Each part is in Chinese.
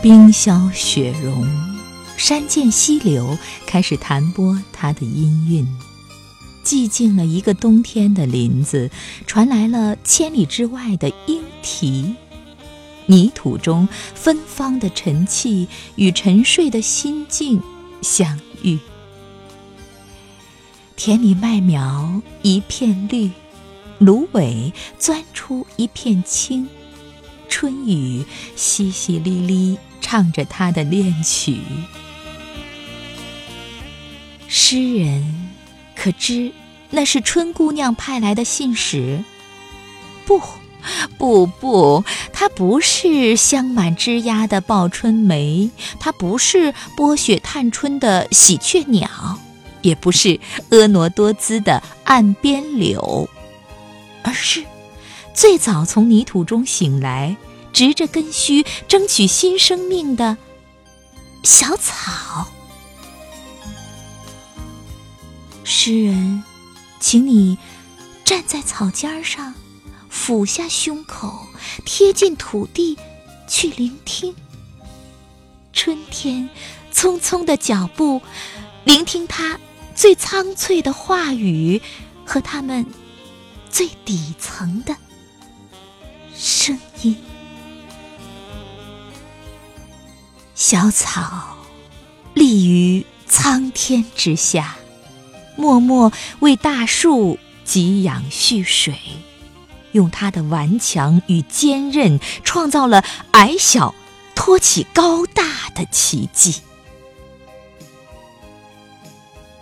冰消雪融，山涧溪流开始弹拨它的音韵。寂静了一个冬天的林子，传来了千里之外的莺啼。泥土中芬芳的晨气与沉睡的心境相遇。田里麦苗一片绿，芦苇钻出一片青。春雨淅淅沥沥唱着他的恋曲。诗人可知那是春姑娘派来的信使？不，不，不，它不是香满枝桠的报春梅，它不是剥雪探春的喜鹊鸟，也不是婀娜多姿的岸边柳，而是最早从泥土中醒来。直着根须争取新生命的小草，诗人，请你站在草尖上，俯下胸口，贴近土地，去聆听春天匆匆的脚步，聆听它最苍翠的话语和它们最底层的声音。小草立于苍天之下，默默为大树给养蓄水，用它的顽强与坚韧，创造了矮小托起高大的奇迹。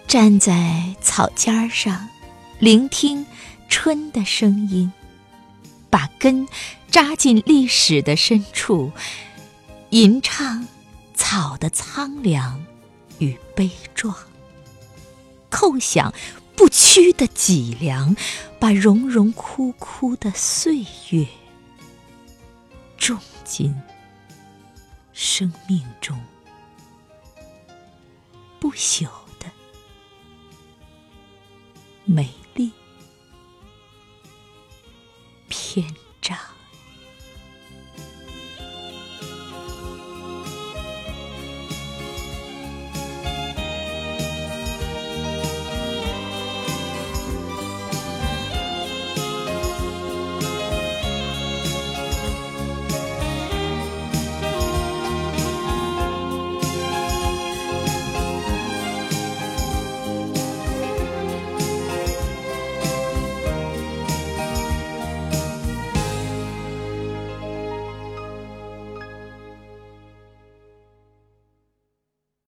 站在草尖上，聆听春的声音，把根扎进历史的深处，吟唱。草的苍凉与悲壮，叩响不屈的脊梁，把荣荣枯枯的岁月种进生命中不朽的美丽